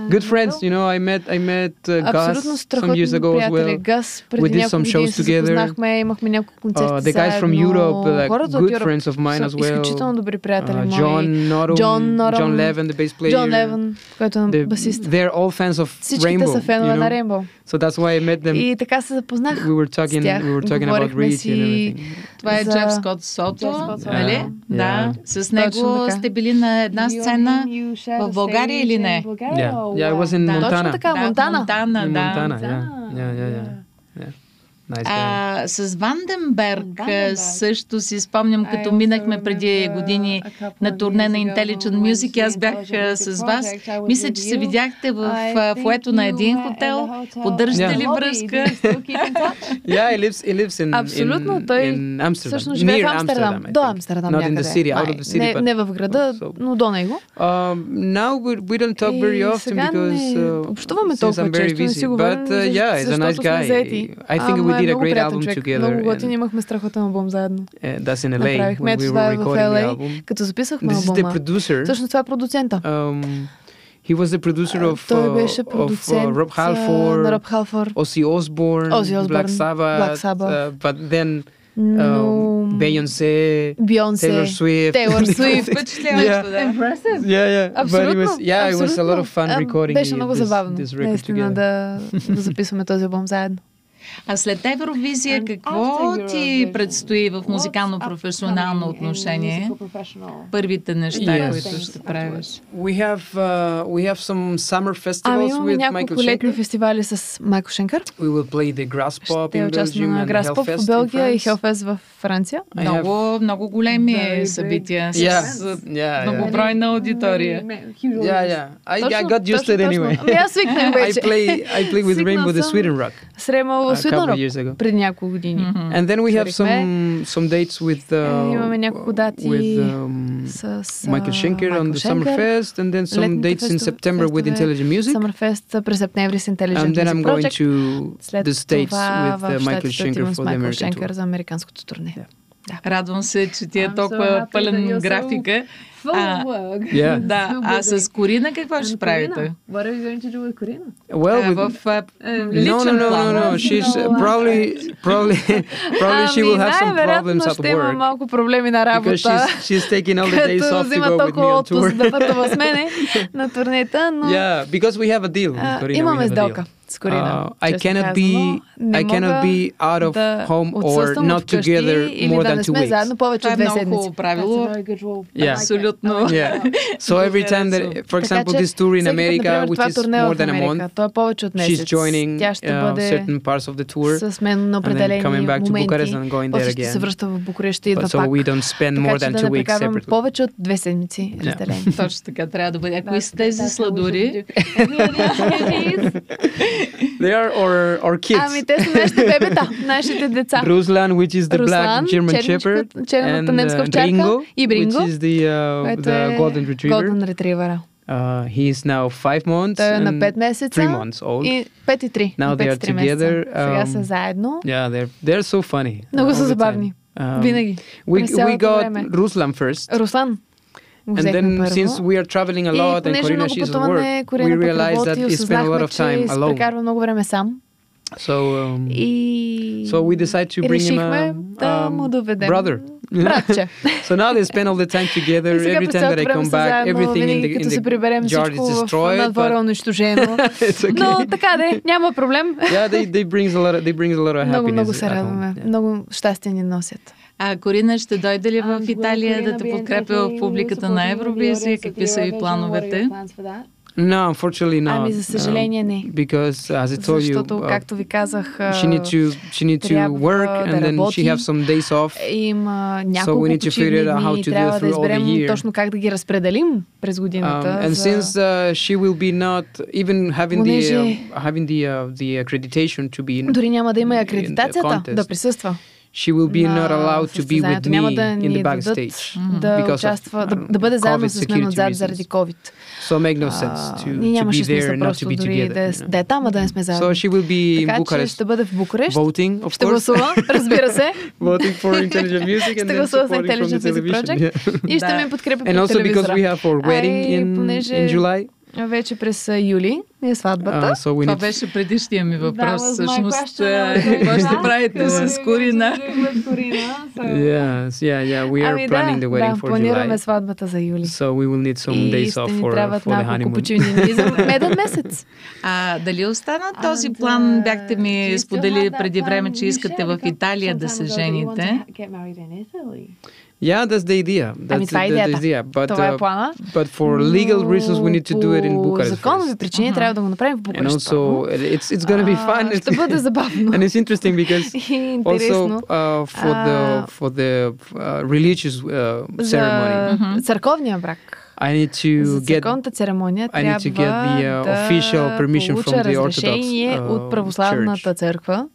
Good friends, you know. I met I met uh, Gus some years ago as well. Газ, we did some shows together. имахме няколко концерти uh, The guys from Europe, like good friends of mine as well. Изключително добри приятели uh, John Norum, John Norum, John Levin, the bass player. John Levin, който е басист. They're all fans of Всичките Rainbow. са фенове на Rainbow. So that's why I met them. И така се запознах We were talking, we were talking about Rich and everything. Това е Джеф Скот Сото, нали? Да. С него сте били на една сцена в България или не? Yeah, yeah, I was in Montana. Точно така, Монтана. Монтана, да. Montana, yeah, yeah, yeah, yeah. А, с Ванденберг също си спомням, като минахме преди години на турне на Intelligent Music. Аз бях с вас. Мисля, че се видяхте в фуето на един хотел. Поддържате ли връзка? yeah, he lives, he lives in, Абсолютно. Той всъщност живее в Амстердам. До Амстердам city. Не, не в града, но до него. Um, now we, don't talk very often because uh, общуваме толкова често, не си говорим. I think we did a great album together. Много готин, имахме страхотен албум заедно. Uh, that's in LA when we were recording the album. Като записахме албума. This is the producer. Всъщност това е продуцента. Um, He was the producer of, Той беше продуцент of uh, Rob Halford, на Rob Halford, Ozzy Osbourne, Ozzy Osbourne Black Sabbath, Black Sabbath. Uh, but then no. um, Beyoncé, Beyoncé, Taylor Swift. Taylor Swift. yeah. Impressive. Yeah, yeah. Абсолютно. But it was, yeah, Абсолютно. it was a lot of fun recording Беше много this, забавно. this record наистина together. да, да записваме този албум заедно. А след Евровизия какво ти предстои в музикално-професионално отношение? Първите неща, Yes. които ще правиш? We have uh, we have some summer festivals Ами имаме няколко летни фестивали с Майкъл Шенкър. We will play the Grass Pop Ще in участваме Belgium на Граспов Hellfest в Белгия и. Хелфест в Франция. I have- Много, много големи събития Yeah, с yeah, yeah. многобройна аудитория. Yeah, yeah. I, I got used to it anyway. Ами аз свикнах I вече. play I play with Rainbow the. Sweden Rock Срема в a Свиден couple years ago. преди няколко години. And then we have some Свирихме. some dates with uh, Е, имаме няколко дати with um, с Michael Schenker on the Schenker, Summerfest and then some летните dates in фестив- September with фестове, Intelligent Music. Summerfest през септември с Intelligent And then I'm Music going Project. to След the States това with в uh, Michael Щатите Schenker отивам с for the Майкъл American Шенкър tour. за американското турне. Радвам се, че ти е I'm so толкова that пълен so графика. Full А, work. Yeah. Да, а с Корина какво ще правите? What are you going to do with Corina? Well, А, with, в а, no, no, no, no, no. She's uh, probably, probably, probably she will have some Ами, problems at ще има work малко проблеми на because работа. she's she's taking all the days off to взима go with me толкова on tour. да пътува с мене на турнета, но Yeah, because we have a deal. with Corina, имаме have a deal. сделка с Корина. Uh, I cannot be I cannot be out of да home or not together more than two weeks. заедно повече от две седмици. правило. Yeah. Абсолютно. Yeah. So every time that, for example, this tour in America, which is more than a month, she's joining uh, certain parts of the tour and then coming back to Bucharest and going there again. But so we don't spend more than two weeks separately. повече от две седмици разделени. Точно така трябва да бъде. Ако са тези сладури? They are our, our kids. Ами те са нашите бебета, нашите деца. Ruslan, which is the black German Shepherd, and uh, Ringo, и Бринго, which is the, uh, the Golden Retriever. Golden Retriever. Uh, he is now five months Той е на 5 месеца. Three months old. И 5 и 3. Now they are together. Um, Сега са заедно. Yeah, they're, they're so funny. Много са забавни. Um, Винаги. We, we got време. Ruslan first. Руслан. And then since we are traveling a lot and Corina she's at work, we realized that he spent a lot of time alone. много време сам. So, um, и so we decided to bring him a да му доведем brother. Братче. so now they spend all the time together. Every time that I come back, everything in the, in the jar is destroyed. But... унищожено. okay. Но така де, няма проблем. yeah, they, they brings a lot of, they brings a lot of happiness. Много, много се радваме. Yeah. Много щастие ни носят. А Корина ще дойде ли в Италия да те подкрепя в публиката на Евровизия? Какви са ви плановете? No, unfortunately not. Ами за съжаление не. Um, because as I told you, Защото, uh, както ви казах, she need to she need to work and then she have some days off. Има няколко so we need to figure out how to do it through all the year. точно как да ги разпределим през годината. Um, and за... since uh, she will be not even having the uh, having the uh, the accreditation to be in, дори няма да има акредитацията да присъства she will be not allowed to be with me in the backstage да because участва, of, да, да бъде заедно с мен отзад заради COVID. So make no sense to, to be there and not to be together. Да, да е там, а да не сме заедно. So she will be in Bucharest. ще бъде в Букурещ. Voting, of course. Ще гласува, разбира се. Voting for Intelligent Music and then supporting from the television. И ще ме подкрепи по And also because we have our wedding in, in July. Вече през юли е сватбата. Uh, so Това need... беше предишния ми въпрос. Всъщност, какво ще правите с Корина? yes, yeah, yeah. We are ами, planning да, the wedding да, for планираме сватбата за юли. So we will need some days off for, for the honeymoon. почивни за меден месец. А дали остана този план? Бяхте ми споделили преди време, че искате в Италия да се жените. Yeah, that's the idea. That's ами това е идеята. idea. But, това е плана. Uh, but for legal reasons we need to do it in Bucharest. законови причини uh-huh. трябва да го направим в Букурещ. And also it's, it's going to be fun. Ще бъде забавно. and it's interesting because also uh, for the for the uh, religious uh, ceremony. Uh-huh. Църковния брак. I need to get церемония I need to get the uh, official permission from the Orthodox uh, от православната църква.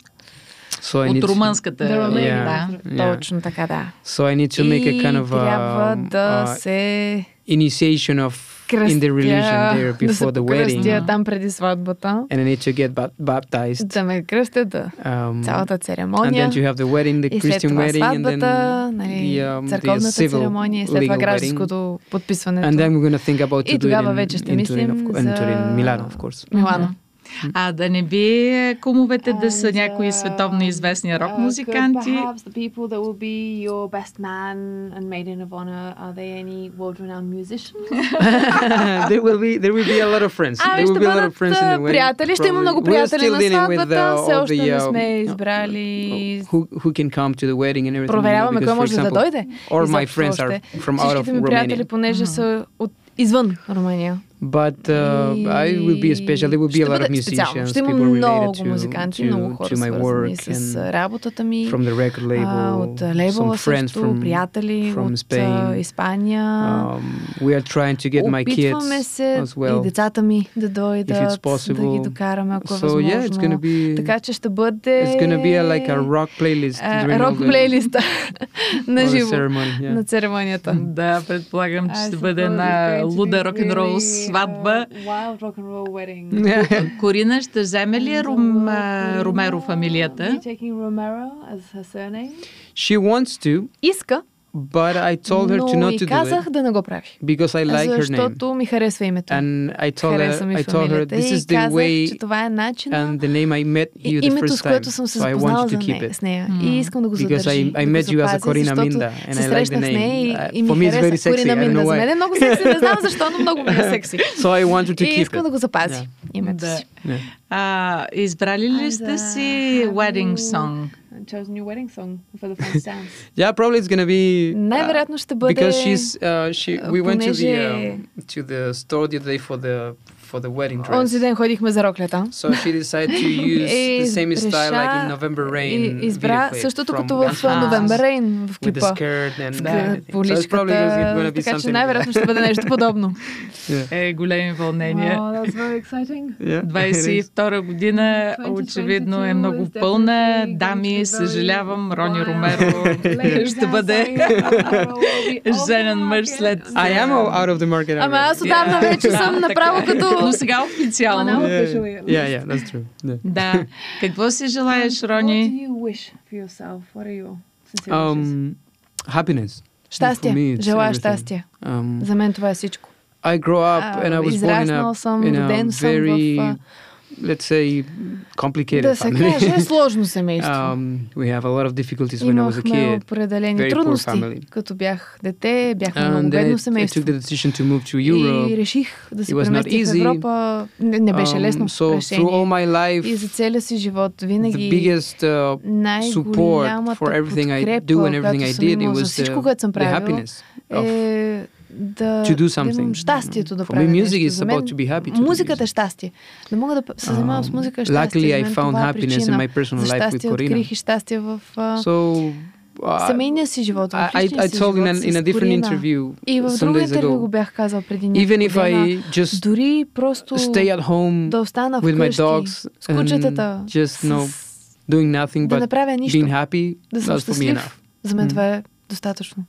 So I От румънската. Yeah, да, yeah. точно така, да. So I need to make a kind of трябва да uh, се initiation of кръстя, in the religion there before да the wedding. кръстя там преди сватбата. And I need to get baptized. Да ме кръстят, да. Um, цялата церемония. And then you have the wedding, the Christian wedding, and then нали, the, um, църковната the civil церемония и след това гражданското подписването. And then we're going to think about to и тогава do it in, вече ще мислим за... Milano, of course. Милано. А да не би кумовете да са някои световно известни рок музиканти? there will be there will be a lot of friends. There will be a lot of friends in the wedding. Приятели, ще има много приятели на сватбата. Все още не сме избрали. Who can come to the wedding and everything. Проверяваме кой може да дойде. Or my friends are from out of Romania. Приятели, понеже са от извън Румъния. But uh, I will be special. There will be a lot of musicians, Ще има people много related музиканти, to, много хора to my work с работата ми. From the record label, от лейбъла some friends също, from, приятели from от Spain. Испания. Um, we are trying to get my kids се as well. и децата ми да дойдат, possible. да ги докараме, ако е so, възможно. Yeah, it's gonna be, така че ще бъде... It's gonna be a, like a rock playlist. Uh, рок плейлиста на живо. Yeah. На церемонията. Да, предполагам, че ще бъде на луда рок-н-рол Сватба. Wild rock and roll wedding. Корина ще вземе ли Рум, Ромеро фамилията? She wants to. Иска. But I told her to not to казах do it да не го прави. Because I like her name. Защото ми харесва името. And I told her, I told her this is the way че това е начин and the name I met you the името, first с което съм се so запознала за нея, с нея. Mm. И искам да го задържи. Because I, I met you as a Corina Minda and I like the name. И, и ми хареса Корина Минда. За мен е много секси. Не знам защо, но много ми е секси. So I wanted to keep И искам да го запази. името да. си. Yeah. А, избрали ли сте си wedding song? chose a new wedding song for the fun dance. yeah, probably it's gonna be. Най-вероятно ще бъде. Because she's, uh, she, we went to the um, to the store the other day for the for the wedding dress. Онзи ден ходихме за роклята. So she decided to use the same style like in November Rain. И избра същото като в November Rain в клипа. With the skirt and that. Поличката. Така че най-вероятно ще бъде нещо подобно. Е, големи вълнения. Wow, that's very exciting. 22 година очевидно е много пълна. Дами, съжалявам, Рони Ромеро ще бъде женен мъж след... I am out of the market. Ама аз отдавна вече съм направо като но сега официално. Yeah, yeah, that's true. Yeah. Да. Какво си желаеш, Рони? What do you wish for yourself? What are your um, happiness. Щастие. Желая щастие. Um, За мен това е всичко. I grew up and I was born in a, in a very let's say, complicated да се family. каже сложно семейство. um, we have a lot of difficulties when I was a kid. определени Very трудности. Като бях дете, бяхме много бедно семейство. I took the decision to move to Europe. И реших да се преместя в Европа. Не, не беше лесно um, so решение. Through all my life, и за целия си живот винаги the biggest uh, support for everything I do and everything I did, it was the, the happiness of да, to do something. да имам щастието да правя me, music нещо. is about to be happy to музиката е щастие. Да мога да се занимавам um, с музика е щастие. Luckily, I found happiness причина. in my personal За life with Corina. открих и щастие в uh, so, uh, семейния си живот. I, I, I told in, an, in a different interview И в друго интервю го бях казал преди няколко Even if I just дори просто stay at home да остана with my dogs с кучетата, just no, doing nothing да but направя нищо, being happy, да съм щастлив, за мен това е достатъчно.